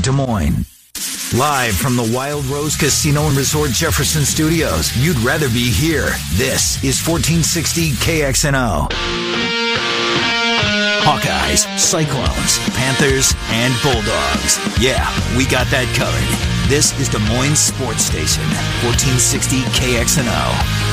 Des Moines. Live from the Wild Rose Casino and Resort Jefferson Studios. You'd rather be here. This is 1460 KXNO. Hawkeyes, Cyclones, Panthers, and Bulldogs. Yeah, we got that covered. This is Des Moines Sports Station, 1460 KXNO.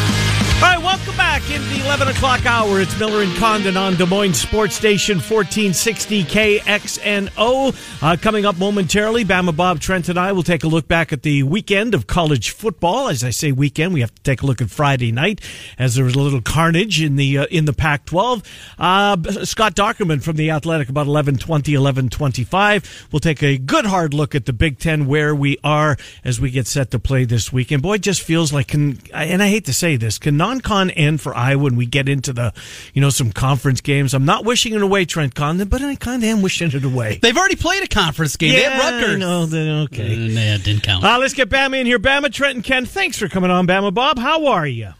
Welcome back in the 11 o'clock hour. It's Miller and Condon on Des Moines Sports Station 1460 KXNO. Uh, coming up momentarily, Bama Bob Trent and I will take a look back at the weekend of college football. As I say weekend, we have to take a look at Friday night as there was a little carnage in the uh, in the Pac-12. Uh, Scott Dochterman from the Athletic about 11:20, 11:25. We'll take a good hard look at the Big Ten where we are as we get set to play this weekend. Boy, it just feels like, can, and I hate to say this, can non-con end for Iowa when we get into the, you know, some conference games. I'm not wishing it away, Trent Condon, but I kind of am wishing it away. They've already played a conference game. Yeah, they have Rutgers. No, then okay. Uh, nah, it didn't count. Uh, let's get Bama in here. Bama, Trent, and Ken, thanks for coming on, Bama Bob. How are you?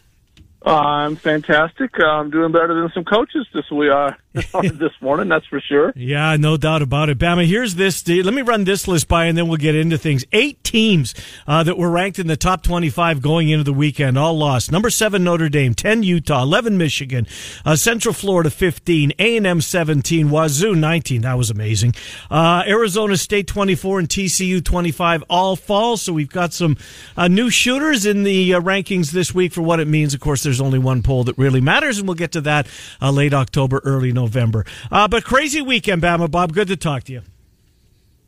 I'm fantastic. I'm doing better than some coaches this week, uh, this morning. That's for sure. Yeah, no doubt about it. Bama, here's this. Let me run this list by, and then we'll get into things. Eight teams uh, that were ranked in the top 25 going into the weekend, all lost. Number seven Notre Dame, 10 Utah, 11 Michigan, uh, Central Florida 15, A and M 17, Wazoo 19. That was amazing. Uh, Arizona State 24 and TCU 25 all fall. So we've got some uh, new shooters in the uh, rankings this week for what it means. Of course, there's only one poll that really matters, and we'll get to that uh, late October, early November. Uh, but crazy weekend, Bama Bob. Good to talk to you.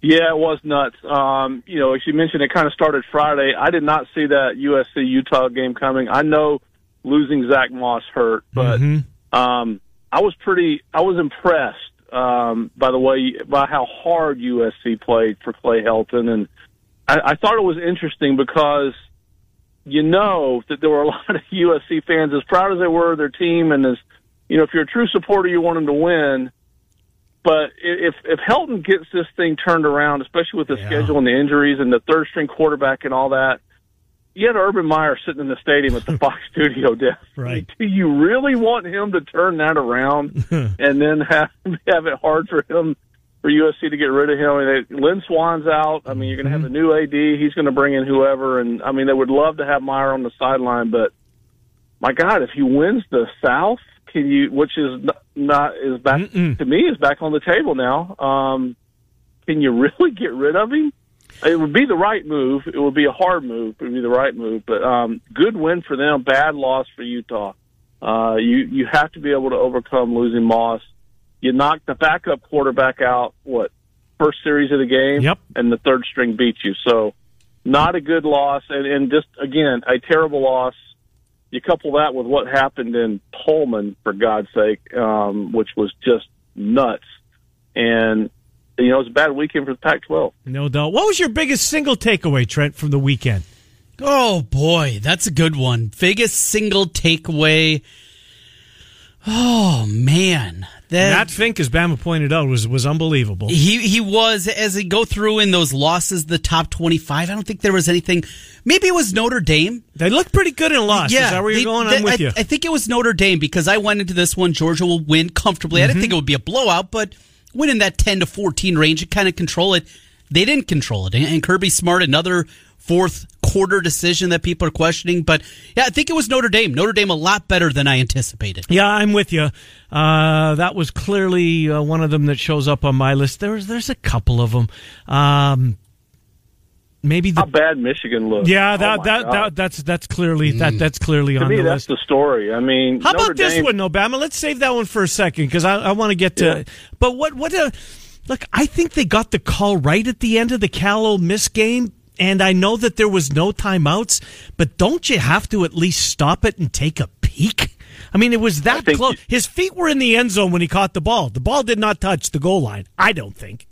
Yeah, it was nuts. Um, you know, as you mentioned, it kind of started Friday. I did not see that USC Utah game coming. I know losing Zach Moss hurt, but Mm-hmm. um, I was pretty. I was impressed um, by the way by how hard USC played for Clay Helton, and I, I thought it was interesting because you know that there were a lot of USC fans as proud as they were of their team, and as you know, if you're a true supporter, you want them to win. But if if Helton gets this thing turned around, especially with the Yeah. schedule and the injuries and the third string quarterback and all that, you had Urban Meyer sitting in the stadium at the Fox studio desk. Right. Do you really want him to turn that around and then have have it hard for him for USC to get rid of him? I mean, they, Lynn Swann's out. I mean, you're going to have mm-hmm. a new AD. He's going to bring in whoever, and I mean, they would love to have Meyer on the sideline, but my God, if he wins the South, can you? Which is not, is back Mm-mm. to me is back on the table now. Um, can you really get rid of him? It would be the right move. It would be a hard move. It would be the right move. But um, good win for them. Bad loss for Utah. Uh, you you have to be able to overcome losing Moss. You knocked the backup quarterback out. What first series of the game? Yep. And the third string beat you. So not a good loss, and, and just again a terrible loss. You couple that with what happened in Pullman, for God's sake, um, which was just nuts. And you know, it was a bad weekend for the Pac-12. No doubt. What was your biggest single takeaway, Trent, from the weekend? Oh boy, that's a good one. Biggest single takeaway. Oh man, that Matt Fink, as Bama pointed out, was was unbelievable. he he was as they go through in those losses, the top twenty five. I don't think there was anything. Maybe it was Notre Dame. They looked pretty good in loss. Is that where you're going? they- I'm with I, you. I think it was Notre Dame because I went into this one. Georgia will win comfortably. I didn't mm-hmm. think it would be a blowout, but win in that ten to fourteen range and kind of control it. They didn't control it, and Kirby Smart another fourth quarter decision that people are questioning. But yeah, I think it was Notre Dame. Notre Dame a lot better than I anticipated. Yeah, I'm with you. Uh, that was clearly uh, one of them that shows up on my list. There's there's a couple of them. Um, maybe How the bad Michigan looked. yeah Oh, that my that, God. that that's that's clearly that that's clearly to on me, the that's list. the story. I mean, How Notre about this one, Obama? Let's save that one for a second because I, I want to get to. Yeah. But what what? A, look, I think they got the call right at the end of the Cal-Ole Miss game. And I know that there was no timeouts, but don't you have to at least stop it and take a peek? I mean, it was that close. you- His feet were in the end zone when he caught the ball. The ball did not touch the goal line. I don't think.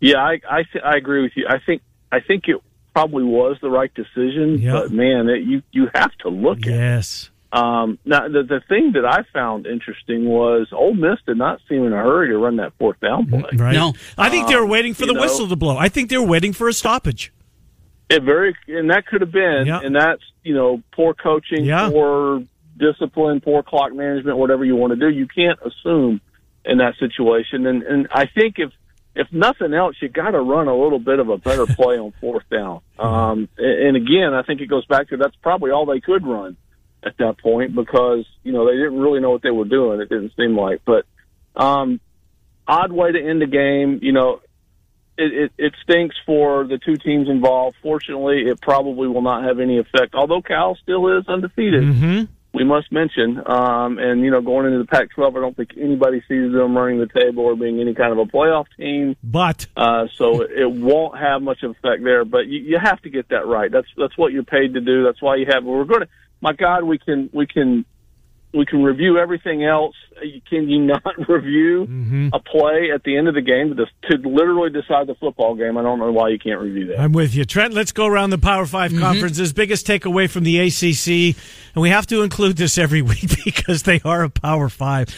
Yeah, I I, th- I agree with you. I think I think it probably was the right decision. Yeah. But man, it, you you have to look at. it. Yes. Um, now the the thing that I found interesting was Ole Miss did not seem in a hurry to run that fourth down play. Right. No. I think they were waiting for you the know- whistle to blow. I think they were waiting for a stoppage. It very and that could have been, Yeah. and that's you know poor coaching, Yeah. poor discipline, poor clock management, whatever you want to do. You can't assume in that situation, and and I think if if nothing else, you got to run a little bit of a better play on fourth down. Um, and, and again, I think it goes back to that's probably all they could run at that point because you know they didn't really know what they were doing. It didn't seem like, but um, odd way to end the game. You know, it, it, it stinks for the two teams involved. Fortunately, it probably will not have any effect. Although Cal still is undefeated, Mm-hmm. we must mention. Um, and you know, going into the Pac-12, I don't think anybody sees them running the table or being any kind of a playoff team. But Uh, so it won't have much of effect there. But you, you have to get that right. That's that's what you're paid to do. That's why you have. We're going to. My God, we can we can we can review everything else. Can you not review a play at the end of the game to, to literally decide the football game? I don't know why you can't review that. I'm with you, Trent. Let's go around the Power 5 Mm-hmm. conferences. Biggest takeaway from the ACC, and we have to include this every week because they are a Power Five.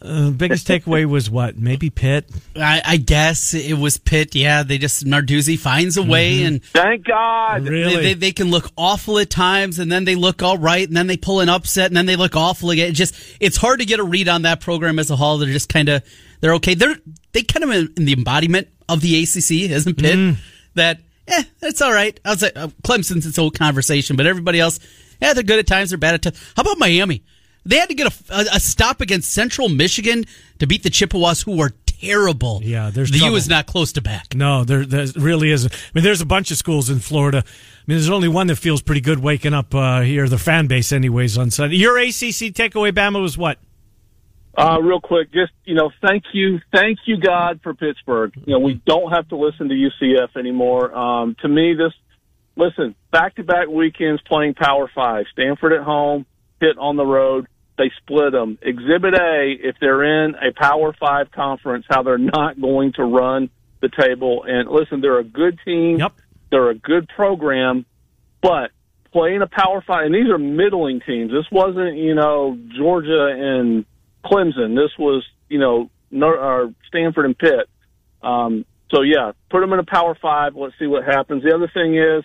Uh, biggest takeaway was what? Maybe Pitt. I, I guess it was Pitt. Yeah, they just Narduzzi finds a way, and Thank God. Really? they, they they can look awful at times, and then they look all right, and then they pull an upset, and then they look awful again. It just it's hard to get a read on that program as a whole. They're just kind of they're okay. They're they kind of in the embodiment of the ACC, isn't Pitt? That eh, that's all right. I was like uh, Clemson's its whole conversation, but everybody else, yeah, they're good at times, they're bad at times. How about Miami? They had to get a, a, a stop against Central Michigan to beat the Chippewas, who are terrible. Yeah, there's the U is not close to back. No, there, there really isn't. I mean, there's a bunch of schools in Florida. I mean, there's only one that feels pretty good waking up uh, here, the fan base, anyways, on Sunday. Your ACC takeaway, Bama, was what? Uh, real quick, just you know, thank you, thank you, God, for Pittsburgh. You know, we don't have to listen to UCF anymore. Um, to me, this listen back to back weekends playing Power Five. Stanford at home, Pitt on the road. They split them. Exhibit A, if they're in a Power Five conference, how they're not going to run the table. And listen, they're a good team. Yep. They're a good program, but playing a Power Five, and these are middling teams. This wasn't, you know, Georgia and Clemson. This was, you know, Nor- or Stanford and Pitt. Um, so yeah, put them in a Power Five. Let's see what happens. The other thing is,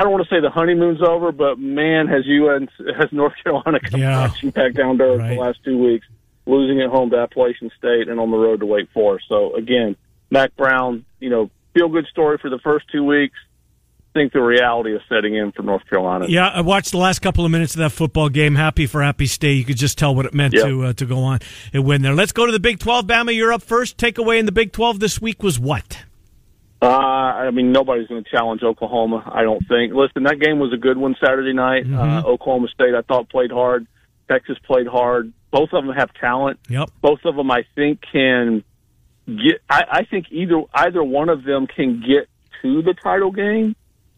I don't want to say the honeymoon's over, but man, has UN has North Carolina come Yeah. back down to earth Right. the last two weeks, losing at home to Appalachian State and on the road to Wake Forest. So again, Mack Brown, you know, feel good story for the first two weeks. think the reality is setting in for North Carolina. Yeah, I watched the last couple of minutes of that football game. Happy for Happy State. You could just tell what it meant Yep. to uh, to go on and win there. Let's go to the Big 12. Bama, you're up first. Takeaway in the Big 12 this week was what? Uh, I mean, nobody's going to challenge Oklahoma. I don't think. Listen, that game was a good one Saturday night. Uh, Oklahoma State, I thought played hard. Texas played hard. Both of them have talent. Yep. Both of them, I think, can get. I, I think either either one of them can get to the title game.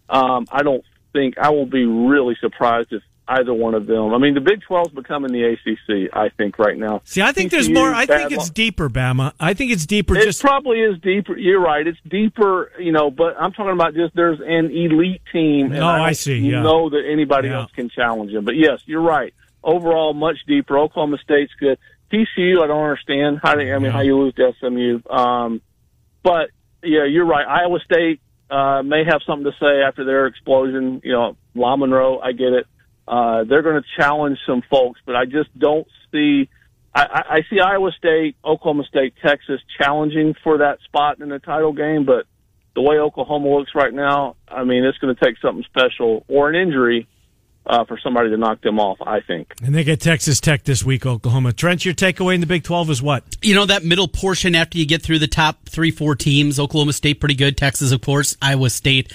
Um, I don't think I will be really surprised if either one of them. I mean, the Big 12's becoming the ACC. I think right now. See, I think there's more. I think it's deeper, Bama. I think it's deeper. It just probably is deeper. You're right. It's deeper, you know. But I'm talking about just there's an elite team. and Oh, I don't see, yeah. know that anybody Yeah. else can challenge them. But yes, you're right. Overall, much deeper. Oklahoma State's good. TCU, I don't understand how. They, I mean, Yeah. how you lose to SMU. Um, but yeah, you're right. Iowa State uh, may have something to say after their explosion. You know, La Monroe, I get it. Uh, they're going to challenge some folks, but I just don't see. I, I I see Iowa State, Oklahoma State, Texas challenging for that spot in the title game, but the way Oklahoma looks right now, I mean, it's going to take something special or an injury uh, for somebody to knock them off. I think. and they get Texas Tech this week. Oklahoma. Trent, your takeaway in the Big 12 is what? you know that middle portion after you get through the top three four teams oklahoma state pretty good texas of course iowa state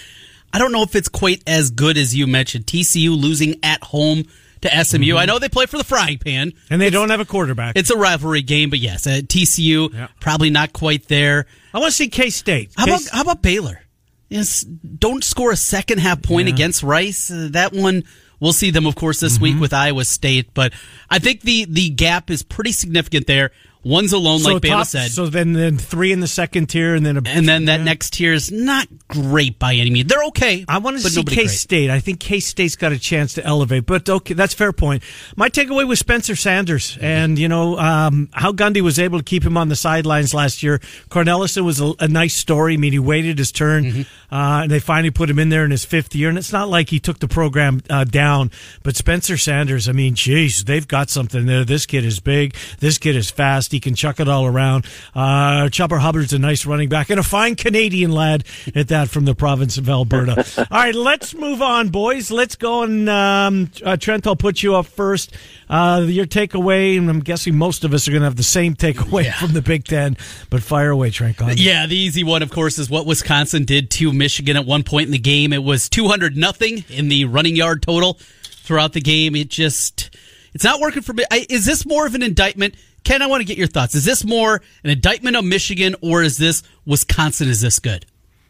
i don't know if it's quite as good as you mentioned tcu losing at home to smu i know they play for the frying pan And they don't have a quarterback. it's a rivalry game but yes uh, tcu Yeah. probably not quite there I want to see K State. how about how about baylor yes don't score a second half point Yeah. against rice uh, that one we'll see them of course this Mm-hmm. week with iowa state but i think the the gap is pretty significant there one's alone like Bama top, said So then, then three in the second tier, and then a, and then that Yeah. next tier is not great by any means. They're okay. I want to see K. State. I think K State's got a chance to elevate, but okay, that's fair point. My takeaway was Spencer Sanders, and you know um, how Gundy was able to keep him on the sidelines last year. Cornelius was a, a nice story. I mean, he waited his turn, Mm-hmm. uh, and they finally put him in there in his fifth year. And it's not like he took the program uh, down, but Spencer Sanders. I mean, geez, they've got something there. This kid is big. This kid is fast. He can chuck it all around. Uh, Chuba Hubbard's a nice running back and a fine Canadian lad at that from the province of Alberta. all right, let's move on, boys. Let's go and um, uh, Trent. I'll put you up first. Uh, your takeaway, and I'm guessing most of us are going to have the same takeaway yeah. from the Big Ten. But fire away, Trent. Yeah, the easy one, of course, is what Wisconsin did to Michigan at one point in the game. It was 200 nothing in the running yard total throughout the game. It just it's not working for me. Is this more of an indictment? Ken, I want to get your thoughts. Is this more an indictment of Michigan or is this Wisconsin is this good?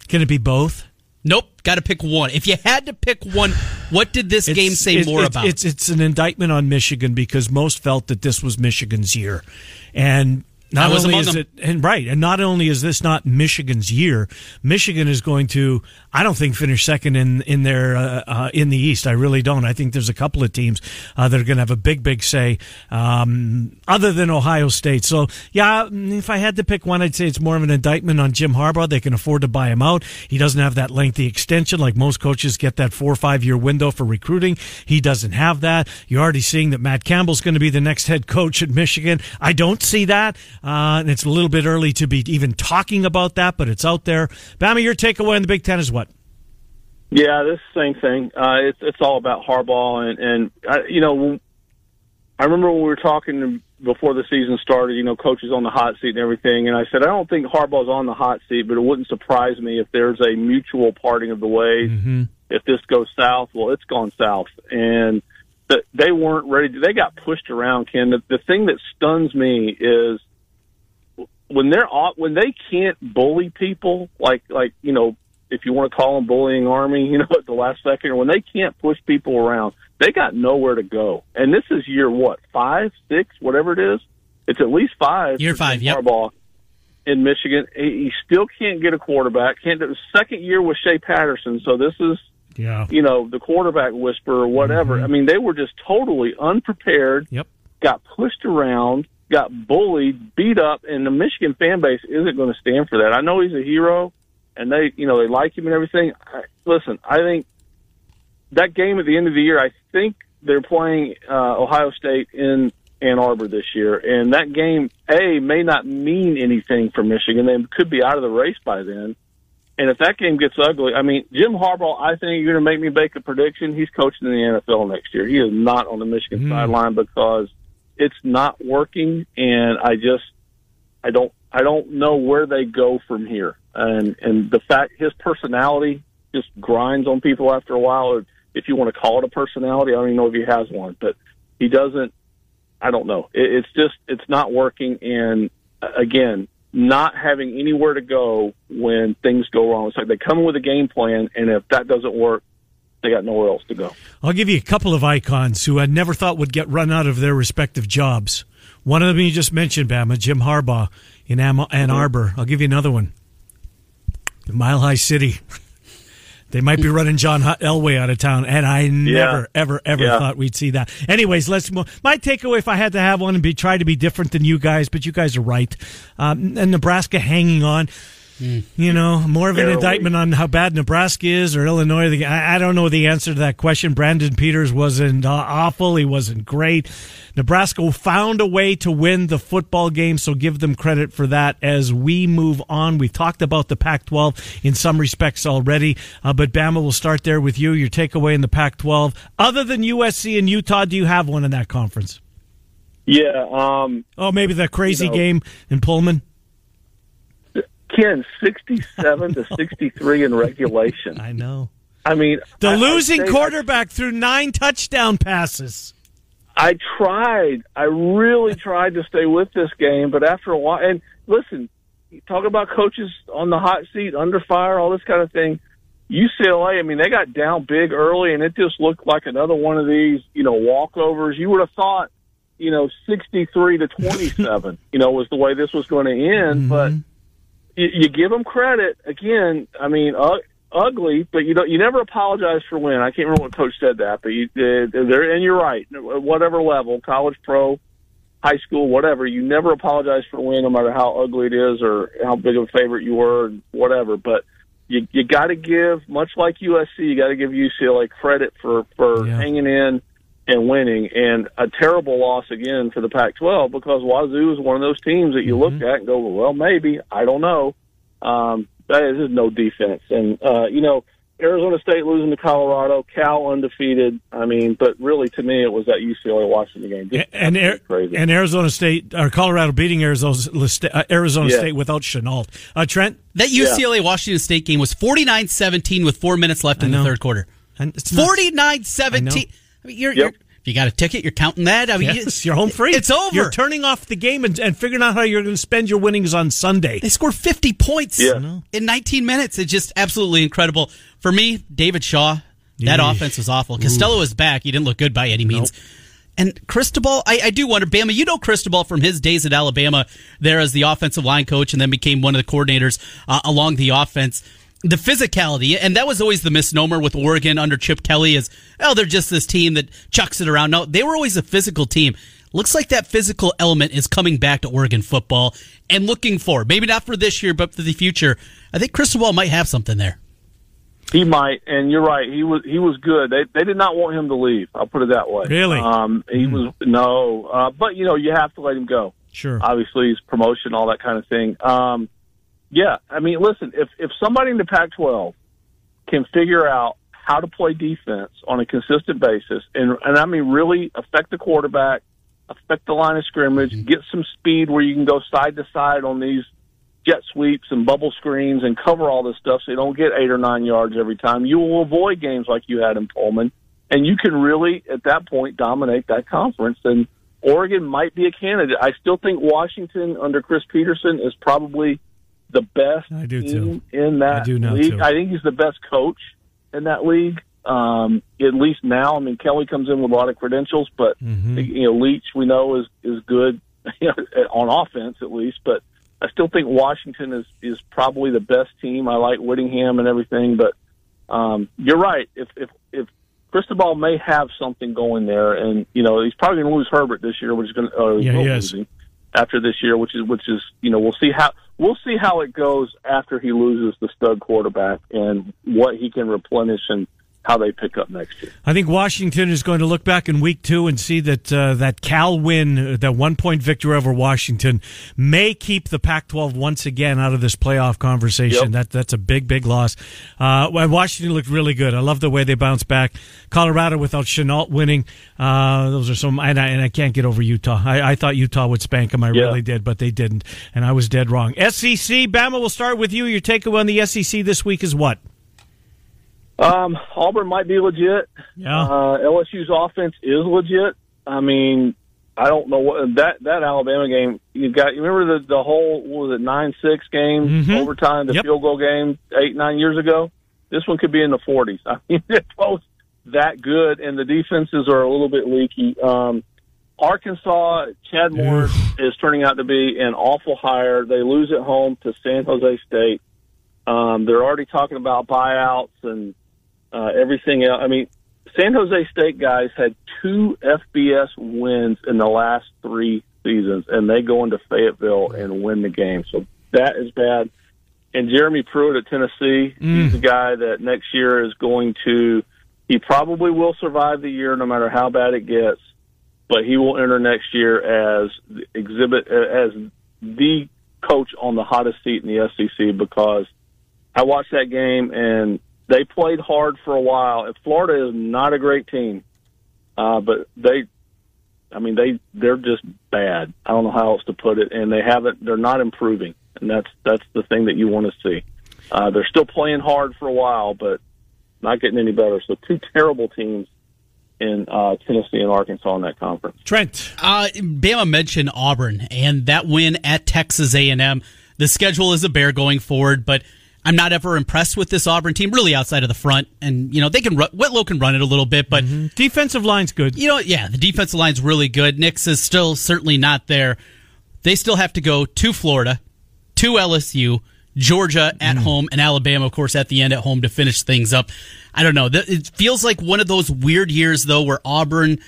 Can it be both? Nope, got to pick one. If you had to pick one, what did this game say it's, more it's, about? It's it's an indictment on Michigan because most felt that this was Michigan's year, and not only is it and right, and not only is this not Michigan's year, Michigan is going to, I don't think, finish second in in their uh, uh, in the East. I really don't. I think there's a couple of teams uh, that are going to have a big, big say, um, other than Ohio State. So yeah, if I had to pick one, I'd say it's more of an indictment on Jim Harbaugh. They can afford to buy him out. He doesn't have that lengthy extension like most coaches get that four or five year window for recruiting. He doesn't have that. You're already seeing that Matt Campbell's going to be the next head coach at Michigan. I don't see that. Uh, and it's a little bit early to be even talking about that, but it's out there. Bama, your takeaway in the Big Ten is what? Yeah, this same thing. Uh, it's it's all about Harbaugh, and and I, you know, I remember when we were talking before the season started. You know, coaches on the hot seat and everything, and I said I don't think Harbaugh's on the hot seat, but it wouldn't surprise me if there's a mutual parting of the ways. Mm-hmm. If this goes south, well, it's gone south, and that they weren't ready. To, they got pushed around. Ken, the, the thing that stuns me is when they're when they can't bully people like like you know if you want to call them bullying army you know at the last second or when they can't push people around they got nowhere to go. And this is year what five six whatever it is? It's at least five year five yeah in Michigan. He still can't get a quarterback. Can't do second year with Shea Patterson so this is yeah. you know the quarterback whisperer or whatever. Mm-hmm. I mean they were just totally unprepared yep. got pushed around got bullied, beat up, and the Michigan fan base isn't going to stand for that. I know he's a hero, and they, you know, they like him and everything. I, listen, I think that game at the end of the year, I think they're playing uh, Ohio State in Ann Arbor this year, and that game a may not mean anything for Michigan. They could be out of the race by then. And if that game gets ugly, I mean, Jim Harbaugh, I think you're going to make me make a prediction. He's coaching in the NFL next year. He is not on the Michigan mm. sideline because it's not working, and I just I don't I don't know where they go from here. And and the fact his personality just grinds on people after a while, or if you want to call it a personality, I don't even know if he has one, but he doesn't. I don't know. It, it's just it's not working, and uh, again, not having anywhere to go when things go wrong. It's like they come in with a game plan, and if that doesn't work, they got nowhere else to go. I'll give you a couple of icons who I never thought would get run out of their respective jobs. One of them you just mentioned, Bama, Jim Harbaugh in Ann mm-hmm. Arbor. I'll give you another one. The Mile High City. They might be running John Elway out of town, and I never, yeah. ever, ever yeah. thought we'd see that. Anyways, let's move. My takeaway, if I had to have one, and be try to be different than you guys, but you guys are right. Um, and Nebraska hanging on. Mm. You know, more of an indictment on how bad Nebraska is or Illinois. I, don't know the answer to that question. Brandon Peters wasn't uh, awful. He wasn't great. Nebraska found a way to win the football game, so give them credit for that as we move on. We've talked about the Pac 12 in some respects already, uh, but Bama will start there with you. Your takeaway in the Pac 12. Other than USC and Utah, do you have one in that conference? Yeah. Um, oh, maybe the crazy you know, game in Pullman? Ken, 67 to 63 in regulation. I know. I mean, the I, losing I quarterback threw nine touchdown passes. I tried. I really tried to stay with this game, but after a while, and listen, talk about coaches on the hot seat, under fire, all this kind of thing. UCLA, I mean, they got down big early, and it just looked like another one of these, you know, walkovers. You would have thought, you know, 63 to 27, you know, was the way this was going to end, mm-hmm. but you, you give them credit again. I mean, uh, ugly, but you don't. You never apologize for win. I can't remember what coach said that, but you, uh, they're and you're right. Whatever level, college, pro, high school, whatever, you never apologize for win, no matter how ugly it is or how big of a favorite you were, whatever. But you you got to give, much like USC, you got to give UCLA credit for for yeah. hanging in and winning, and a terrible loss again for the Pac-12 because Wazoo is one of those teams that you mm-hmm. look at and go, well, maybe I don't know. Um, that is no defense, and uh, you know Arizona State losing to Colorado, Cal undefeated. I mean, but really to me it was that UCLA Washington game. Just and and Arizona State or Colorado beating Arizona uh, Arizona yeah. State without Shenault. Uh, Trent, that UCLA yeah. Washington State game was 49-17 with 4 minutes left I in know. the third quarter. 49-17 I mean, you're, Yep. you're, if you got a ticket, you're counting that. I mean, Yes, you're home free. It's over. You're turning off the game and, and figuring out how you're going to spend your winnings on Sunday. They scored 50 points Yeah. in 19 minutes. It's just absolutely incredible. For me, David Shaw, that Yeesh. offense was awful. Costello is back. He didn't look good by any means. And Cristobal, I, I do wonder, Bama, you know Cristobal from his days at Alabama there as the offensive line coach and then became one of the coordinators uh, along the offense. The physicality, and that was always the misnomer with Oregon under Chip Kelly is, oh, they're just this team that chucks it around. No, they were always a physical team. Looks like that physical element is coming back to Oregon football and looking for, Maybe not for this year, but for the future. I think Cristobal might have something there. He might, and you're right. He was he was good. They they did not want him to leave. I'll put it that way. Really? Um, he was no, uh, but you know you have to let him go. Sure. Obviously, his promotion, all that kind of thing. Um, yeah, I mean, listen, if if somebody in the Pac-12 can figure out how to play defense on a consistent basis, and and I mean really affect the quarterback, affect the line of scrimmage, mm-hmm. get some speed where you can go side to side on these jet sweeps and bubble screens and cover all this stuff so you don't get eight or nine yards every time. You will avoid games like you had in Pullman, and you can really, at that point, dominate that conference. And Oregon might be a candidate. I still think Washington under Chris Petersen is probably the best I do team too. in that I do now, league. too. I think he's the best coach in that league. Um, at least now, I mean, Kelly comes in with a lot of credentials, but Mm-hmm. you know, Leach we know is is good you know, on offense at least. But I still think Washington is is probably the best team. I like Whittingham and everything, but um, you're right. If if if Cristobal may have something going there, and you know he's probably going to lose Herbert this year, which is going to uh, Yeah, he is. him after this year, which is which is you know we'll see how we'll see how it goes after he loses the stud quarterback and what he can replenish and how they pick up next year. I think Washington is going to look back in week two and see that uh, that Cal win, uh, that one point victory over Washington, may keep the Pac 12 once again out of this playoff conversation. Yep. That That's a big, big loss. Uh, Washington looked really good. I love the way they bounced back. Colorado without Shenault winning. Uh, those are some, and I, and I can't get over Utah. I, I thought Utah would spank them. I Yeah. really did, but they didn't. And I was dead wrong. SEC, Bama, we'll start with you. Your takeaway on the SEC this week is what? Um, Auburn might be legit. Yeah. Uh, LSU's offense is legit. I mean, I don't know what that that Alabama game. You've got. You remember the the whole what was it nine six game Mhm. overtime, the Yep. field goal game eight nine years ago. This one could be in the forties. I mean, they're both that good, and the defenses are a little bit leaky. Um, Arkansas, Chad Morris is turning out to be an awful hire. They lose at home to San Jose State. Um, they're already talking about buyouts and uh, everything else. I mean, San Jose State guys had two FBS wins in the last three seasons, and they go into Fayetteville and win the game. So that is bad. And Jeremy Pruitt at Tennessee, he's the guy that next year is going to. He probably will survive the year, no matter how bad it gets. But he will enter next year as the exhibit as the coach on the hottest seat in the SEC because I watched that game and they played hard for a while. And Florida is not a great team, uh, but they, I mean, they they're just bad. I don't know how else to put it, and they haven't. They're not improving, and that's that's the thing that you want to see. Uh, they're still playing hard for a while, but not getting any better. So two terrible teams in uh, Tennessee and Arkansas in that conference. Trent. Uh, Bama mentioned Auburn and that win at Texas A&M. The schedule is a bear going forward, but I'm not ever impressed with this Auburn team, really outside of the front. And you know they can run, Whitlow can run it a little bit, but Defensive line's good. you know, yeah, the defensive line's really good. Nix is still certainly not there. They still have to go to Florida, to LSU, Georgia at home, and Alabama, of course, at the end at home to finish things up. I don't know. It feels like one of those weird years, though, where Auburn,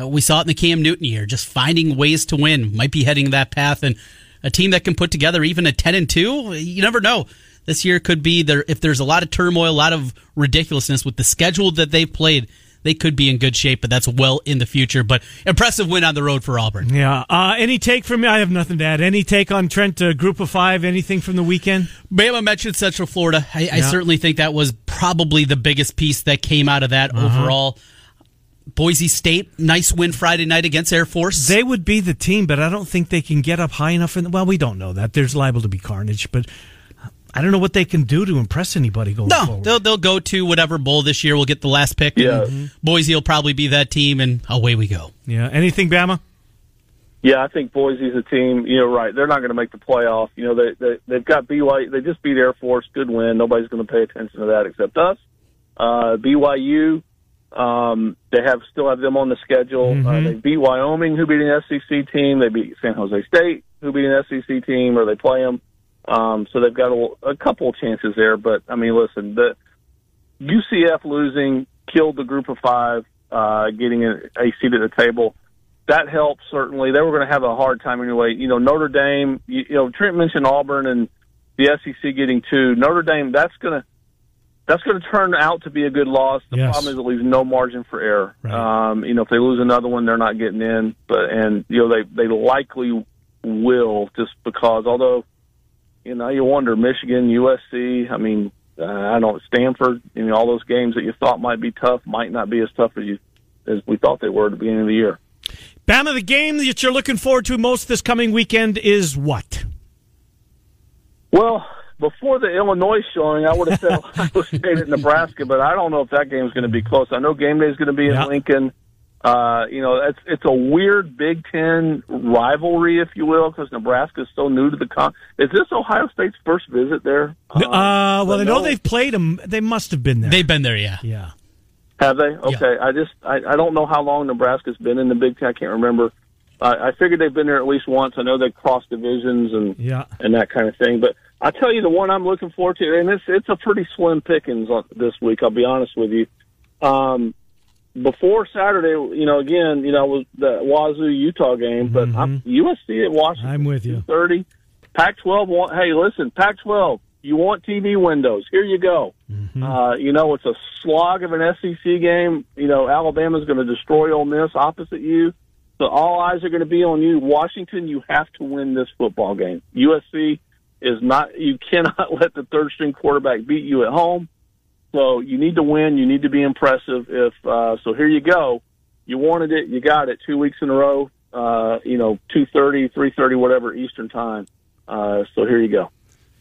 uh, we saw it in the Cam Newton year, just finding ways to win, might be heading that path, and a team that can put together even a ten and two. You never know. This year could be there if there's a lot of turmoil, a lot of ridiculousness with the schedule that they've played. they could be in good shape, but that's well in the future. But impressive win on the road for Auburn. Yeah. Uh, any take from me? I have nothing to add. Any take on Trent uh, Group of Five? Anything from the weekend? Bama mentioned Central Florida. I, I certainly think that was probably the biggest piece that came out of that Uh-huh. overall. Boise State, nice win Friday night against Air Force. They would be the team, but I don't think they can get up high enough. In the, well, we don't know that. There's liable to be carnage, but I don't know what they can do to impress anybody going no, forward. they'll they'll go to whatever bowl this year. We'll get the last pick. and Yeah. Boise will probably be that team, and away we go. Yeah. Anything, Bama? Yeah, I think Boise's a team. You know, right? They're not going to make the playoff. You know, they, they they've got BYU. They just beat Air Force. Good win. Nobody's going to pay attention to that except us. Uh, BYU. Um, they have still have them on the schedule. Uh, they beat Wyoming, who beat an SEC team. They beat San Jose State, who beat an SEC team, or they play them. Um, so they've got a, a couple of chances there. But I mean, listen, the UCF losing killed the group of five, uh, getting a, a seat at the table. That helps certainly. They were going to have a hard time anyway. You know, Notre Dame. You, you know, Trent mentioned Auburn and the SEC getting two. Notre Dame. That's going to that's going to turn out to be a good loss. The Yes. problem is it leaves no margin for error. Right. Um, you know, if they lose another one, they're not getting in. But and you know they they likely will just because although you know you wonder Michigan, USC. I mean, uh, I don't know, Stanford. You know, all those games that you thought might be tough might not be as tough as you as we thought they were at the beginning of the year. Bama, the game that you're looking forward to most this coming weekend is what? Well, before the Illinois showing, I would have said Ohio State at Nebraska, but I don't know if that game's going to be close. I know game day is going to be in Yeah. Lincoln. Uh, you know, it's it's a weird Big Ten rivalry, if you will, because Nebraska is so new to the con. Is this Ohio State's first visit there? Uh, well, I but know no. they've played them. They must have been there. They've been there, yeah. yeah. Have they? Okay. I just I, I don't know how long Nebraska's been in the Big Ten. I can't remember. I, I figured they've been there at least once. I know they cross divisions and Yeah. and that kind of thing. But I tell you, the one I'm looking forward to, and it's it's a pretty slim pickings on, this week. I'll be honest with you. Um, before Saturday, you know, again, you know, was the Wazoo Utah game, but I'm, USC at Washington. Mm-hmm. I'm with you. Thirty. Pac-12. Want, hey, listen, Pac-12. You want TV windows? Here you go. Mm-hmm. Uh, you know, it's a slog of an SEC game. You know, Alabama's going to destroy Ole Miss opposite you. So all eyes are going to be on you. Washington, you have to win this football game. USC is not, you cannot let the third string quarterback beat you at home. So you need to win. You need to be impressive. If, uh, so here you go. You wanted it. You got it two weeks in a row. Uh, you know, 2.30, 3.30, whatever Eastern time. Uh, so here you go.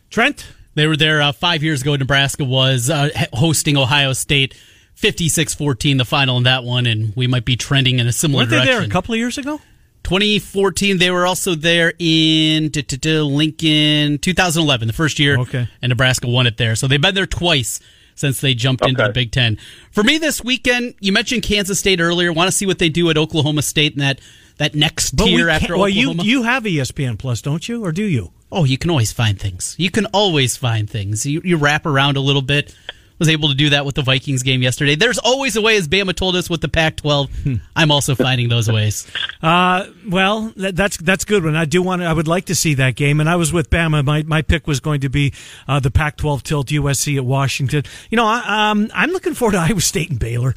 Trent? They were there uh, five years ago. Nebraska was uh, hosting Ohio State, 56-14, the final in that one, and we might be trending in a similar Weren't they direction. there a couple of years ago? 2014, they were also there in Lincoln 2011, the first year, Okay. and Nebraska won it there. So they've been there twice since they jumped into the Big Ten. For me this weekend, you mentioned Kansas State earlier. Want to see what they do at Oklahoma State in that that next But tier can't- after well, you Oklahoma. you have E ESPN Plus, don't you, or do you? Oh, you can always find things. You can always find things. You, you wrap around a little bit. Was able to do that with the Vikings game yesterday. There's always a way, as Bama told us with the Pac-12. I'm also finding those ways. Uh, well, that, that's that's good one. I do want. to I would like to see that game. And I was with Bama. My my pick was going to be uh, the Pac-12 tilt, USC at Washington. You know, I, um, I'm looking forward to Iowa State and Baylor.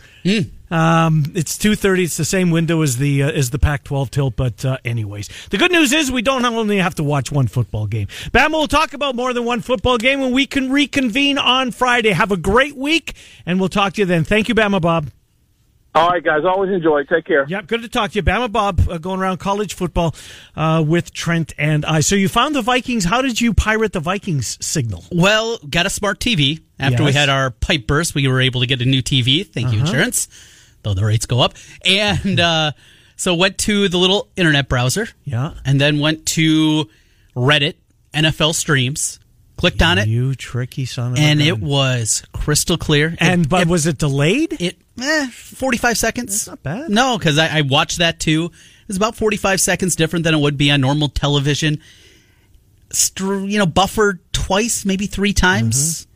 Um, it's two thirty. It's the same window as the uh, as the Pac-12 tilt. But uh, anyways, the good news is we don't only have to watch one football game. Bama will talk about more than one football game when we can reconvene on Friday. Have a great week, and we'll talk to you then. Thank you, Bama Bob. All right, guys. Always enjoy. Take care. Yep, good to talk to you. Bama Bob uh, going around college football uh, with Trent and I. So you found the Vikings. How did you pirate the Vikings signal? Well, got a smart TV. After we had our pipe burst, we were able to get a new TV. Thank you, insurance. Though the rates go up. And uh, so went to the little internet browser. Yeah. And then went to Reddit, NFL streams, clicked on it, You tricky son of a and it was crystal clear. And It- but it- was it delayed? it eh, 45 seconds That's not bad. no because I, I watched that too it's about 45 seconds different than it would be on normal television Str- you know buffered twice maybe three times Mm-hmm.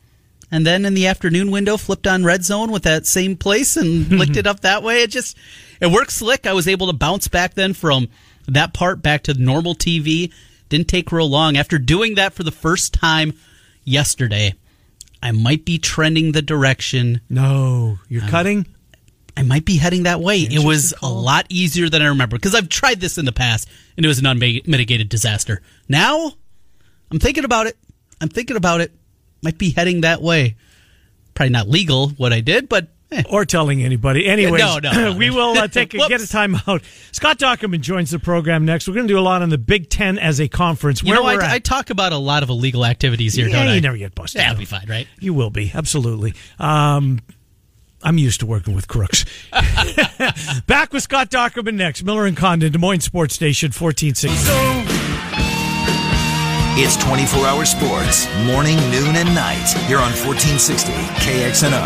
And then in the afternoon window flipped on red zone with that same place and licked it up that way it just it worked slick i was able to bounce back then from that part back to normal tv didn't take real long after doing that for the first time yesterday i might be trending the direction no, you're Uh, cutting. I might be heading that way. It was a lot easier than I remember because I've tried this in the past and it was an unmitigated disaster. Now, I'm thinking about it. I'm thinking about it. Might be heading that way. Probably not legal what I did, but eh. or telling anybody. Anyways, No, no, no. we will uh, take a, get a Whoops. timeout. Scott Dochterman joins the program next. We're going to do a lot on the Big Ten as a conference. you know, we're I, at. I talk about a lot of illegal activities here, yeah, don't I? you never get busted. Yeah, out. I'll be fine, right? You will be absolutely. Um, I'm used to working with crooks. Back with Scott Dochterman next. Miller and Condon, Des Moines Sports Station, 1460. It's 24 hour sports, morning, noon, and night, here on 1460 KXNO.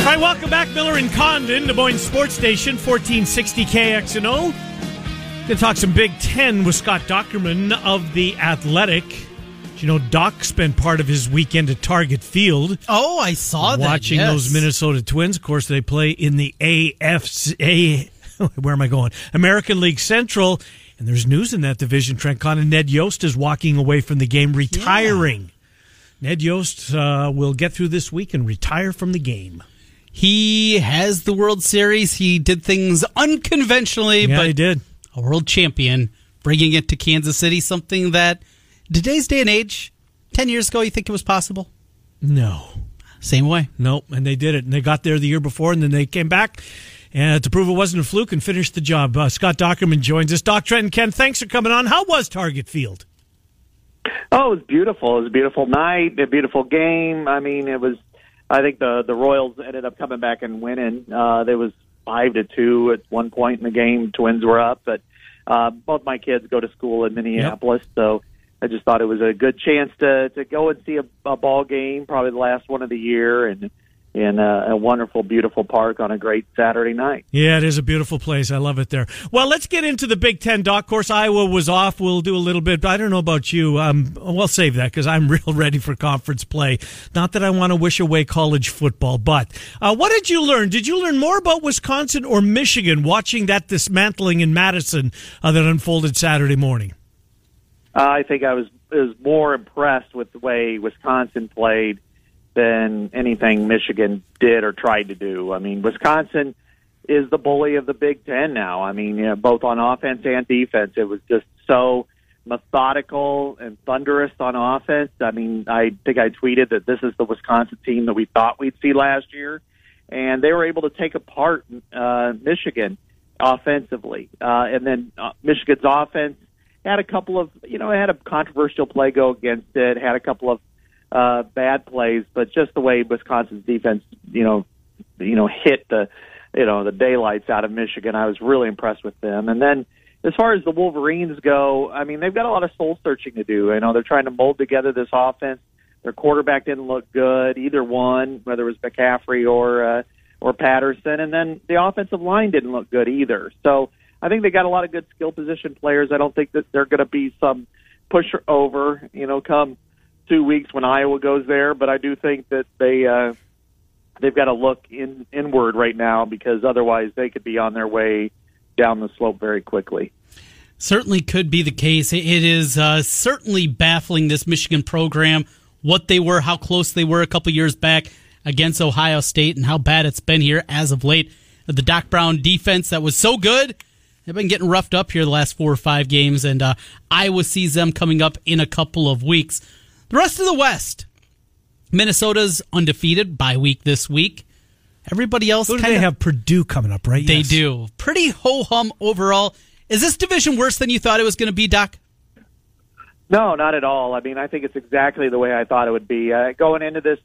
All right, welcome back, Miller and Condon, Des Moines Sports Station, 1460 KXNO. Going to talk some Big Ten with Scott Dochterman of The Athletic. You know, Doc spent part of his weekend at Target Field Oh, I saw that. watching yes. those Minnesota Twins. Of course, they play in the AFC. Where am I going? American League Central. And there's news in that division. Trent Con and Ned Yost is walking away from the game, retiring. Ned Yost uh, will get through this week and retire from the game. He has the World Series. He did things unconventionally, Yeah, but he did. a world champion, bringing it to Kansas City, something that today's day and age, 10 years ago, you think it was possible? No. Same way. Nope. And they did it. And they got there the year before, and then they came back and to prove it wasn't a fluke and finish the job. Uh, Scott Dochterman joins us. Doc Trenton Ken, thanks for coming on. How was Target Field? Oh, it was beautiful. It was a beautiful night, a beautiful game. I mean, it was. I think the the Royals ended up coming back and winning. Uh, there was five to two at one point in the game. Twins were up, but uh, both my kids go to school in Minneapolis, so I just thought it was a good chance to to go and see a, a ball game, probably the last one of the year, and in a, a wonderful, beautiful park on a great Saturday night. Yeah, it is a beautiful place. I love it there. Well, let's get into the Big Ten. Doc, of course, Iowa was off. We'll do a little bit. But I don't know about you. Um, we'll save that because I'm real ready for conference play. Not that I want to wish away college football, but uh, what did you learn? Did you learn more about Wisconsin or Michigan watching that dismantling in Madison uh, that unfolded Saturday morning? Uh, I think I was was more impressed with the way Wisconsin played than anything Michigan did or tried to do. I mean, Wisconsin is the bully of the Big Ten now. I mean, you know, both on offense and defense, it was just so methodical and thunderous on offense. I mean, I think I tweeted that this is the Wisconsin team that we thought we'd see last year, and they were able to take apart uh, Michigan offensively, uh, and then uh, Michigan's offense had a couple of you know had a controversial play go against it, had a couple of uh, bad plays, but just the way Wisconsin's defense you know you know hit the you know the daylights out of Michigan, I was really impressed with them. And then as far as the Wolverines go, I mean they've got a lot of soul searching to do. You know they're trying to mold together this offense. Their quarterback didn't look good, either one, whether it was McCaffrey or uh, or Patterson, and then the offensive line didn't look good either. So I think they got a lot of good skill position players. I don't think that they're going to be some pusher over, you know, come two weeks when Iowa goes there. But I do think that they uh, they've got to look in inward right now because otherwise they could be on their way down the slope very quickly. Certainly could be the case. It is uh, certainly baffling this Michigan program, what they were, how close they were a couple years back against Ohio State, and how bad it's been here as of late. The Don Brown defense that was so good, they've been getting roughed up here the last four or five games, and uh, Iowa sees them coming up in a couple of weeks. The rest of the West, Minnesota's undefeated by week this week. Everybody else do kind they of have? Purdue coming up, right? they Yes. do. Pretty ho hum overall. Is this division worse than you thought it was going to be, Doc? No, not at all. I mean, I think it's exactly the way I thought it would be. Uh, going into this,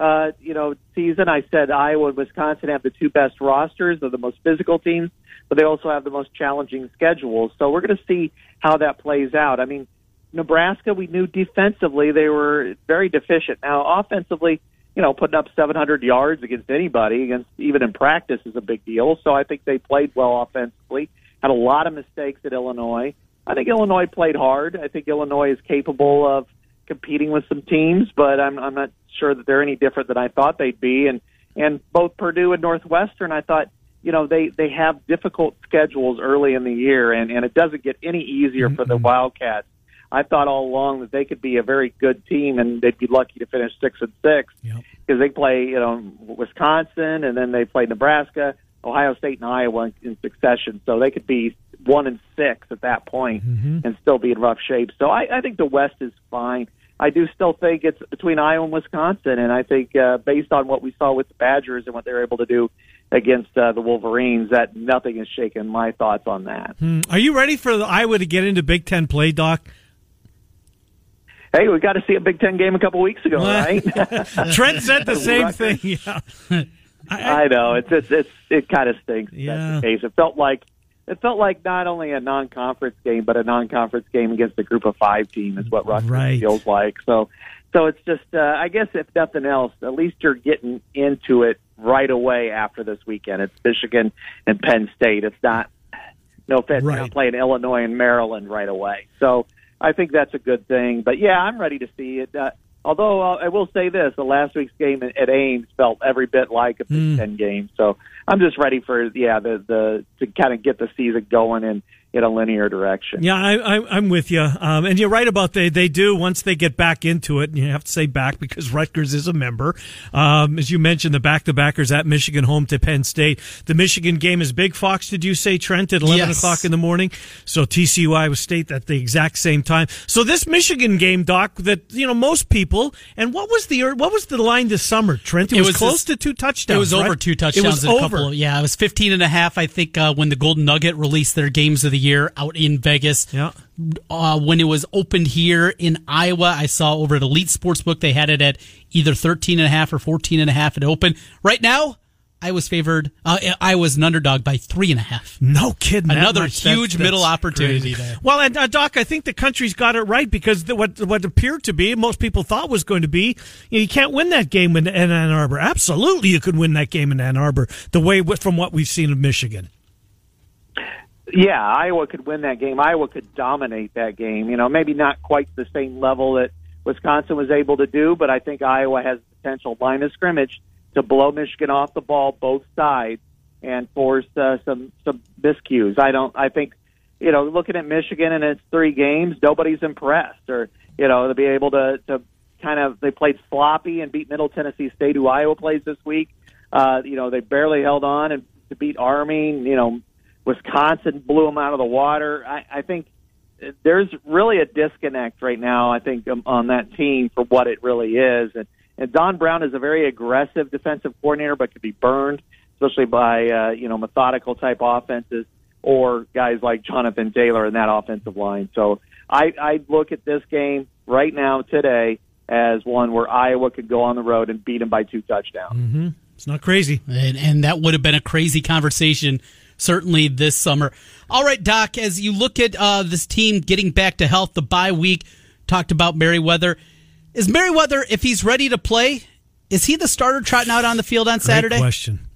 uh, you know, season, I said Iowa and Wisconsin have the two best rosters, they're the most physical teams, but they also have the most challenging schedules. So we're going to see how that plays out. I mean, Nebraska, we knew defensively they were very deficient. Now, offensively, you know, putting up 700 yards against anybody, against even in practice, is a big deal. So I think they played well offensively. Had a lot of mistakes at Illinois. I think Illinois played hard. I think Illinois is capable of competing with some teams, but I'm I'm not sure that they're any different than I thought they'd be. And and both Purdue and Northwestern, I thought, you know, they they have difficult schedules early in the year, and and it doesn't get any easier for the Wildcats. I thought all along that they could be a very good team, and they'd be lucky to finish six and six. Yep. because they play you know Wisconsin and then they play Nebraska, Ohio State, and Iowa in succession. So they could be one and six at that point and still be in rough shape. So I, I think the West is fine. I do still think it's between Iowa and Wisconsin, and I think uh, based on what we saw with the Badgers and what they were able to do against uh, the Wolverines, that nothing has shaken my thoughts on that. Hmm. Are you ready for the Iowa to get into Big Ten play, Doc? Hey, we got to see a Big Ten game a couple weeks ago, right? Trent said the same thing. Yeah. I, I know it's it's, it's it kind of stinks. Yeah. That's the case. It felt like it felt like not only a non-conference game, but a non-conference game against a group of five team is what Rutgers Right. feels like. So, so it's just uh, I guess if nothing else, at least you're getting into it right away after this weekend. It's Michigan and Penn State. It's not no offense, you're Right. not playing Illinois and Maryland right away. So I think that's a good thing. But yeah, I'm ready to see it. Uh, although uh, I will say this: the last week's game at at Ames felt every bit like a Big Ten game. So I'm just ready for yeah the the to kind of get the season going in in a linear direction. Yeah, I, I, I'm with you. Um, and you're right about they they do once they get back into it. And you have to say back because Rutgers is a member. Um, as you mentioned, the back to backers at Michigan, home to Penn State. The Michigan game is Big Fox. Did you say Trent at 11 Yes. o'clock in the morning? So TCU Iowa State at the exact same time. So this Michigan game, Doc, that you know most people. And what was the what was the line this summer, Trent? It, It was, was close this- to two touchdowns. It was over right? two It touchdowns was in a over. couple. Of, yeah, it was 15 and a half, I think, uh, when the Golden Nugget released their games of the year out in Vegas. Yeah. Uh, when it was opened here in Iowa, I saw over at Elite Sportsbook, they had it at either 13 and a half or 14 and a half at open. Right now, I was favored, uh, I was an underdog by three and a half. No kidding. Another much. Huge that's middle opportunity crazy. there. Well, and uh, Doc, I think the country's got it right because the, what what appeared to be, most people thought was going to be, you, know, you can't win that game in, in Ann Arbor. Absolutely, you could win that game in Ann Arbor. The way from what we've seen of Michigan. Yeah, Iowa could win that game. Iowa could dominate that game. You know, maybe not quite the same level that Wisconsin was able to do, but I think Iowa has potential line of scrimmage to blow Michigan off the ball both sides and force uh, some some miscues. I don't. I think you know, looking at Michigan and its three games, nobody's impressed, or you know, to be able to to kind of they played sloppy and beat Middle Tennessee State, who Iowa plays this week. Uh, you know, they barely held on and to beat Army. You know, Wisconsin blew them out of the water. I, I think there's really a disconnect right now. I think um, on that team for what it really is, and and Don Brown is a very aggressive defensive coordinator, but could be burned, especially by uh, you know methodical type offenses or guys like Jonathan Taylor in that offensive line. So I I look at this game right now today as one where Iowa could go on the road and beat them by two touchdowns. It's not crazy. And, and that would have been a crazy conversation, certainly this summer. All right, Doc, as you look at uh, this team getting back to health, the bye week, talked about Merriweather. Is Merriweather, if he's ready to play, is he the starter trotting out on the field on Saturday? Question.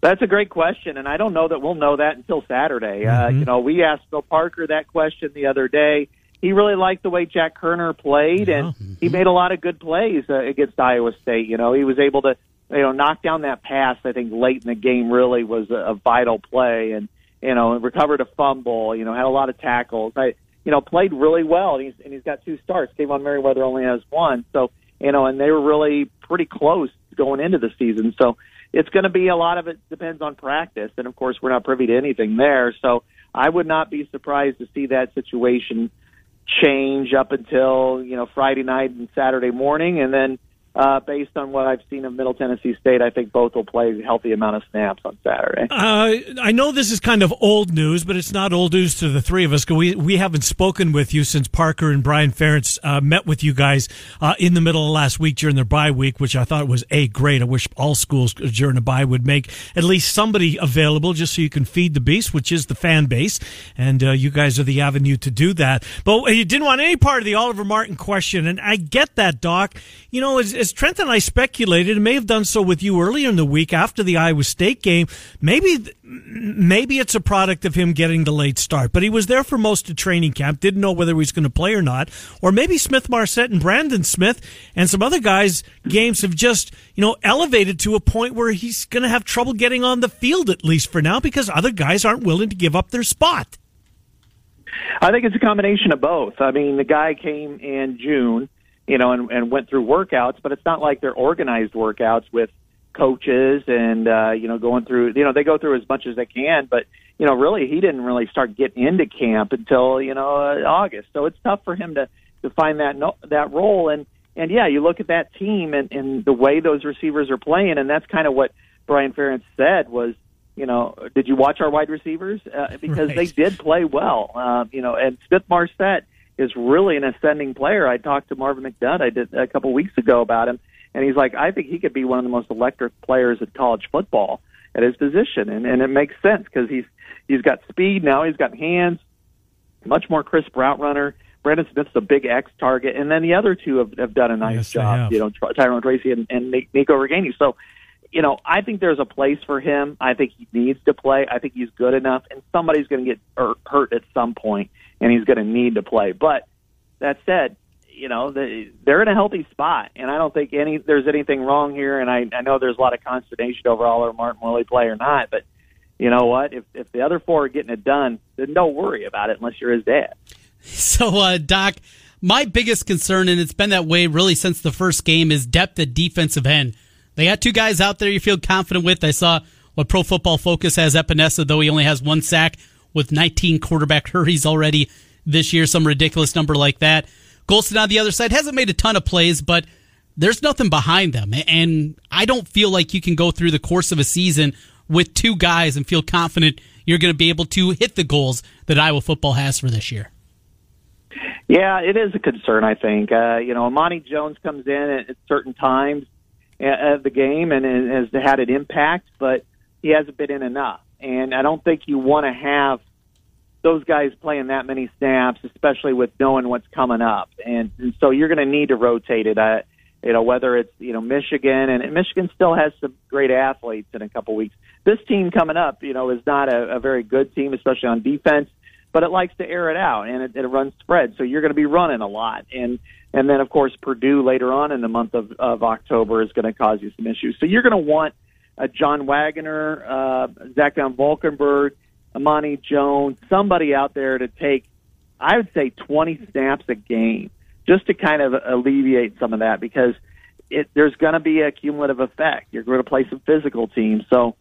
That's a great question, and I don't know that we'll know that until Saturday. Uh, you know, we asked Phil Parker that question the other day. He really liked the way Jack Koerner played, and he made a lot of good plays uh, against Iowa State. You know, he was able to, you know, knock down that pass. I think late in the game really was a, a vital play, and you know, recovered a fumble. You know, had a lot of tackles. I, you know, played really well, and he's and he's got two starts. Kayvon Merriweather only has one, so you know, and they were really pretty close going into the season. So it's going to be a lot of it depends on practice, and of course, we're not privy to anything there. So I would not be surprised to see that situation change up until you know Friday night and Saturday morning, and then uh, based on what I've seen of Middle Tennessee State, I think both will play a healthy amount of snaps on Saturday. Uh, I know this is kind of old news, but it's not old news to the three of us. 'cause We we haven't spoken with you since Parker and Brian Ferentz uh, met with you guys uh, in the middle of last week during their bye week, which I thought was a great. I wish all schools during a bye would make at least somebody available just so you can feed the beast, which is the fan base, and uh, you guys are the avenue to do that. But you didn't want any part of the Oliver Martin question, and I get that, Doc. You know, as Trent and I speculated, and may have done so with you earlier in the week after the Iowa State game, maybe maybe it's a product of him getting the late start, but he was there for most of training camp, didn't know whether he was going to play or not. Or maybe Smith Marsette and Brandon Smith and some other guys' games have just, you know, elevated to a point where he's going to have trouble getting on the field, at least for now, because other guys aren't willing to give up their spot. I think it's a combination of both. I mean, the guy came in June you know, and, and went through workouts, but it's not like they're organized workouts with coaches and uh, you know going through. You know, they go through as much as they can, but you know, really, he didn't really start getting into camp until you know uh, August. So it's tough for him to to find that no, that role. And and yeah, you look at that team and, and the way those receivers are playing, and that's kind of what Brian Ferentz said was you know, did you watch our wide receivers? Uh, because right. they did play well. Uh, you know, and Smith Marsette is really an ascending player. I talked to Marvin McNutt I did a couple weeks ago about him, and he's like, I think he could be one of the most electric players in college football at his position, and and it makes sense because he's he's got speed now, he's got hands, much more crisp route runner. Brandon Smith's a big X target, and then the other two have, have done a nice yes, job. You know, Tyrone Tracy and, and Nico Ragaini. So, you know, I think there's a place for him. I think he needs to play. I think he's good enough, and somebody's going to get hurt at some point and he's going to need to play. But that said, you know they, they're in a healthy spot, and I don't think any there's anything wrong here. And I, I know there's a lot of consternation over Oliver Martin Willie play or not, but you know what? If if the other four are getting it done, then don't worry about it unless you're his dad. So, uh, Doc, my biggest concern, and it's been that way really since the first game, is depth at defensive end. They got two guys out there you feel confident with. I saw what Pro Football Focus has Epenesa, though he only has one sack with 19 quarterback hurries already this year, some ridiculous number like that. Golston on the other side hasn't made a ton of plays, but there's nothing behind them. And I don't feel like you can go through the course of a season with two guys and feel confident you're going to be able to hit the goals that Iowa football has for this year. Yeah, it is a concern, I think. Uh, you know, Amani Jones comes in at certain times of the game and has had an impact, but he hasn't been in enough. And I don't think you want to have those guys playing that many snaps, especially with knowing what's coming up. And, and so you're going to need to rotate it. Uh, you know, whether it's, you know, Michigan and, and Michigan still has some great athletes in a couple weeks. This team coming up, you know, is not a, a very good team, especially on defense, but it likes to air it out and it, it runs spread. So you're going to be running a lot. And, and then of course Purdue later on in the month of, of October is going to cause you some issues. So you're going to want uh, John Waggoner, uh, Zach Van Valkenburg, Amani Jones, somebody out there to take, I would say, 20 snaps a game just to kind of alleviate some of that because it, there's going to be a cumulative effect. You're going to play some physical teams. So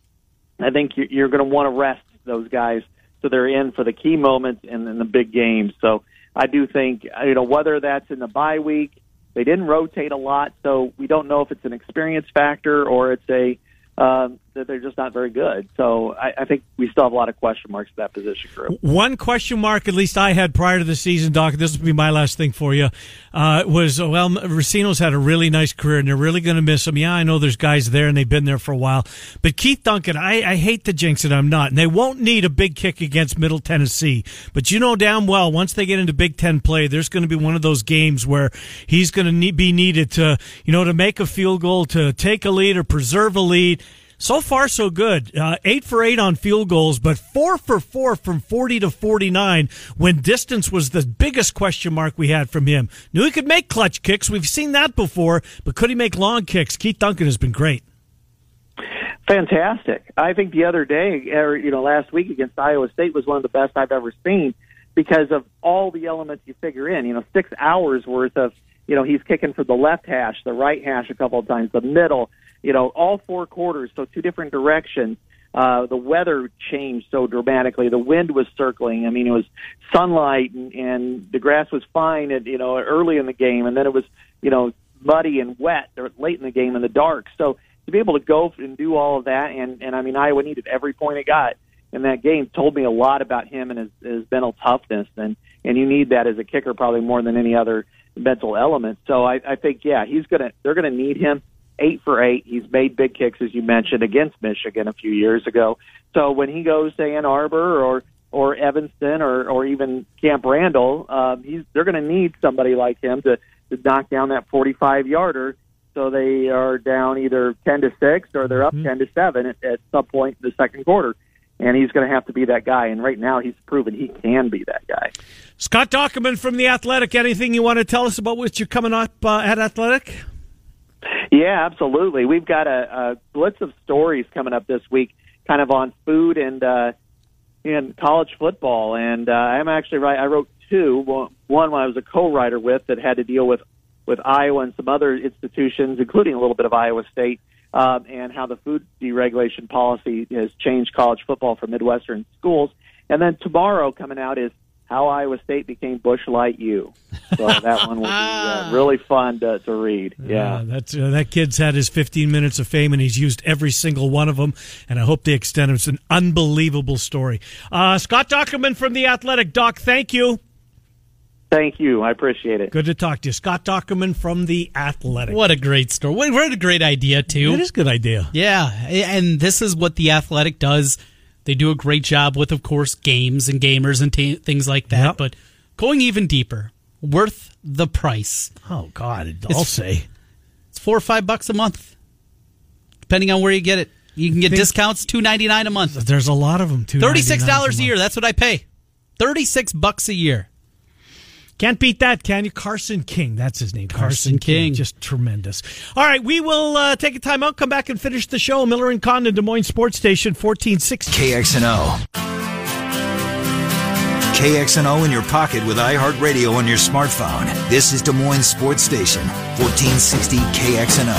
I think you're going to want to rest those guys so they're in for the key moments and in the big games. So I do think, you know, whether that's in the bye week, they didn't rotate a lot, so we don't know if it's an experience factor or it's a um, that they're just not very good. So I, I, think we still have a lot of question marks for that position group. One question mark, at least I had prior to the season, Doc. This will be my last thing for you. Uh, was well, Recinos's had a really nice career, and they're really going to miss him. Yeah, I know there's guys there, and they've been there for a while. But Keith Duncan, I, I hate to jinx it, I'm not. And they won't need a big kick against Middle Tennessee. But you know damn well, once they get into Big Ten play, there's going to be one of those games where he's going to be needed to, you know, to make a field goal, to take a lead, or preserve a lead so far, so good. Uh, eight for eight on field goals, but four for four from 40 to 49 when distance was the biggest question mark we had from him. Knew he could make clutch kicks. We've seen that before, but could he make long kicks? Keith Duncan has been great. Fantastic. I think the other day, or, you know, last week against Iowa State was one of the best I've ever seen because of all the elements you figure in. You know, six hours worth of, you know, he's kicking for the left hash, the right hash a couple of times, the middle, you know, all four quarters, so two different directions. Uh, the weather changed so dramatically. The wind was circling. I mean, it was sunlight and, and the grass was fine at, you know, early in the game. And then it was, you know, muddy and wet late in the game in the dark. So to be able to go and do all of that, and, and I mean, Iowa needed every point it got in that game told me a lot about him and his, his mental toughness. And, and you need that as a kicker probably more than any other mental element. So I, I think, yeah, he's going to, they're going to need him eight for eight. He's made big kicks, as you mentioned, against Michigan a few years ago. So when he goes to Ann Arbor or or Evanston or or even Camp Randall, um, he's they're going to need somebody like him to to knock down that 45 yarder. So they are down either 10 to six or they're up mm-hmm. 10 to seven at, at some point in the second quarter. And he's going to have to be that guy. And right now, he's proven he can be that guy. Scott Dochterman from the Athletic. Anything you want to tell us about what you're coming up uh, at Athletic? Yeah, absolutely. We've got a, a blitz of stories coming up this week, kind of on food and uh, and college football. And uh, I'm actually right. I wrote two. One I was a co-writer with that had to deal with with Iowa and some other institutions, including a little bit of Iowa State, um, and how the food deregulation policy has changed college football for Midwestern schools. And then tomorrow coming out is how Iowa State became Busch Light U. So that one will be uh, really fun to, to read. Yeah, Uh, that's uh, that kid's had his 15 minutes of fame, and he's used every single one of them. And I hope they extend it. It's an unbelievable story. Uh, Scott Dochterman from the Athletic. Doc, thank you. thank you. I appreciate it. Good to talk to you, Scott Dochterman from the Athletic. What a great story. What what a great idea, too. It is a good idea. Yeah, and this is what the Athletic does. They do a great job with, of course, games and gamers and t- things like that. Yep. But going even deeper, worth the price. Oh God, I'll say. It's four or five bucks a month, depending on where you get it. You can get Think- discounts two ninety nine a month, There's a lot of them too. thirty six dollars a year. That's what I pay. Thirty six bucks a year. Can't beat that, can you? Carson King. That's his name. Carson King. Just tremendous. All right, we will uh, take a time out, come back and finish the show. Miller and Condon, Des Moines Sports Station, 1460. KXNO. KXNO in your pocket with iHeartRadio on your smartphone. This is Des Moines Sports Station, 1460 KXNO.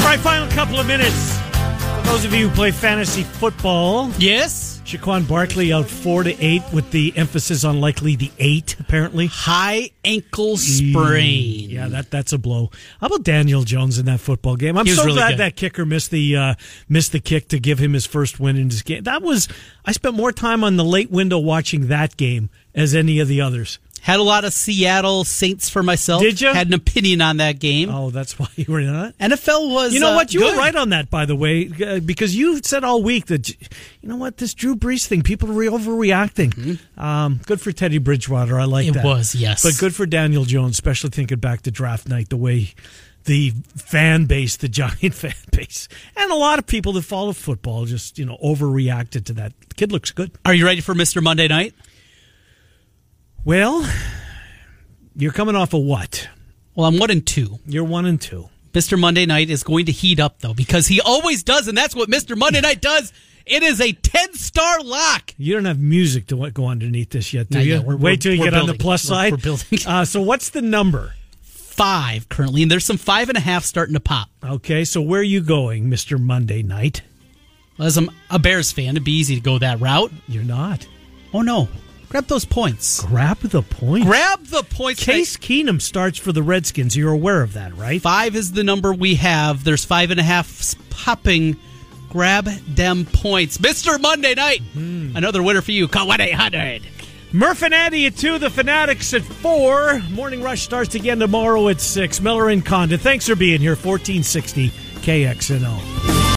All right, final couple of minutes. For those of you who play fantasy football, Yes. Saquon Barkley out four to eight with the emphasis on likely the eight, apparently. High ankle sprain. Yeah, that that's a blow. How about Daniel Jones in that football game? I'm so really glad good. that kicker missed the uh, missed the kick to give him his first win in his game. That was I spent more time on the late window watching that game as any of the others. Had a lot of Seattle Saints for myself. Did ya? Had an opinion on that game. Oh, that's why you were in that. NFL was. You know uh, what? You good. were right on that, by the way, uh, because you said all week that you know what this Drew Brees thing, people are re- overreacting. Um, good for Teddy Bridgewater. I like Mm-hmm. It that. was, yes. but good for Daniel Jones, especially thinking back to draft night, the way the fan base, the giant fan base, and a lot of people that follow football just you know overreacted to that. The kid looks good. Are you ready for Mr. Monday Night? Well, you're coming off of what? Well, I'm one and two. You're one and two. Mr. Monday Night is going to heat up though because he always does, and that's what Mr. Monday Night does. It is a ten star lock. You don't have music to go underneath this yet, do Not you? yet. We're- Wait we're- till you we're get on the building. plus We're- side. we're building. Uh, so what's the number? Five currently, and there's some five and a half starting to pop. Okay, so where are you going, Mister Monday Night? As I'm a Bears fan, it'd be easy to go that route. You're not. Oh no, grab those points. Grab the point. Grab the points. Case Keenum starts for the Redskins. You're aware of that, right? Five is the number we have. There's five and a half popping. Grab them points. Mr. Monday Night. Mm-hmm. Another winner for you. Call 1 800. Murph and Andy at two, the Fanatics at four. Morning Rush starts again tomorrow at six. Miller and Condon, thanks for being here. 1460 KXNO.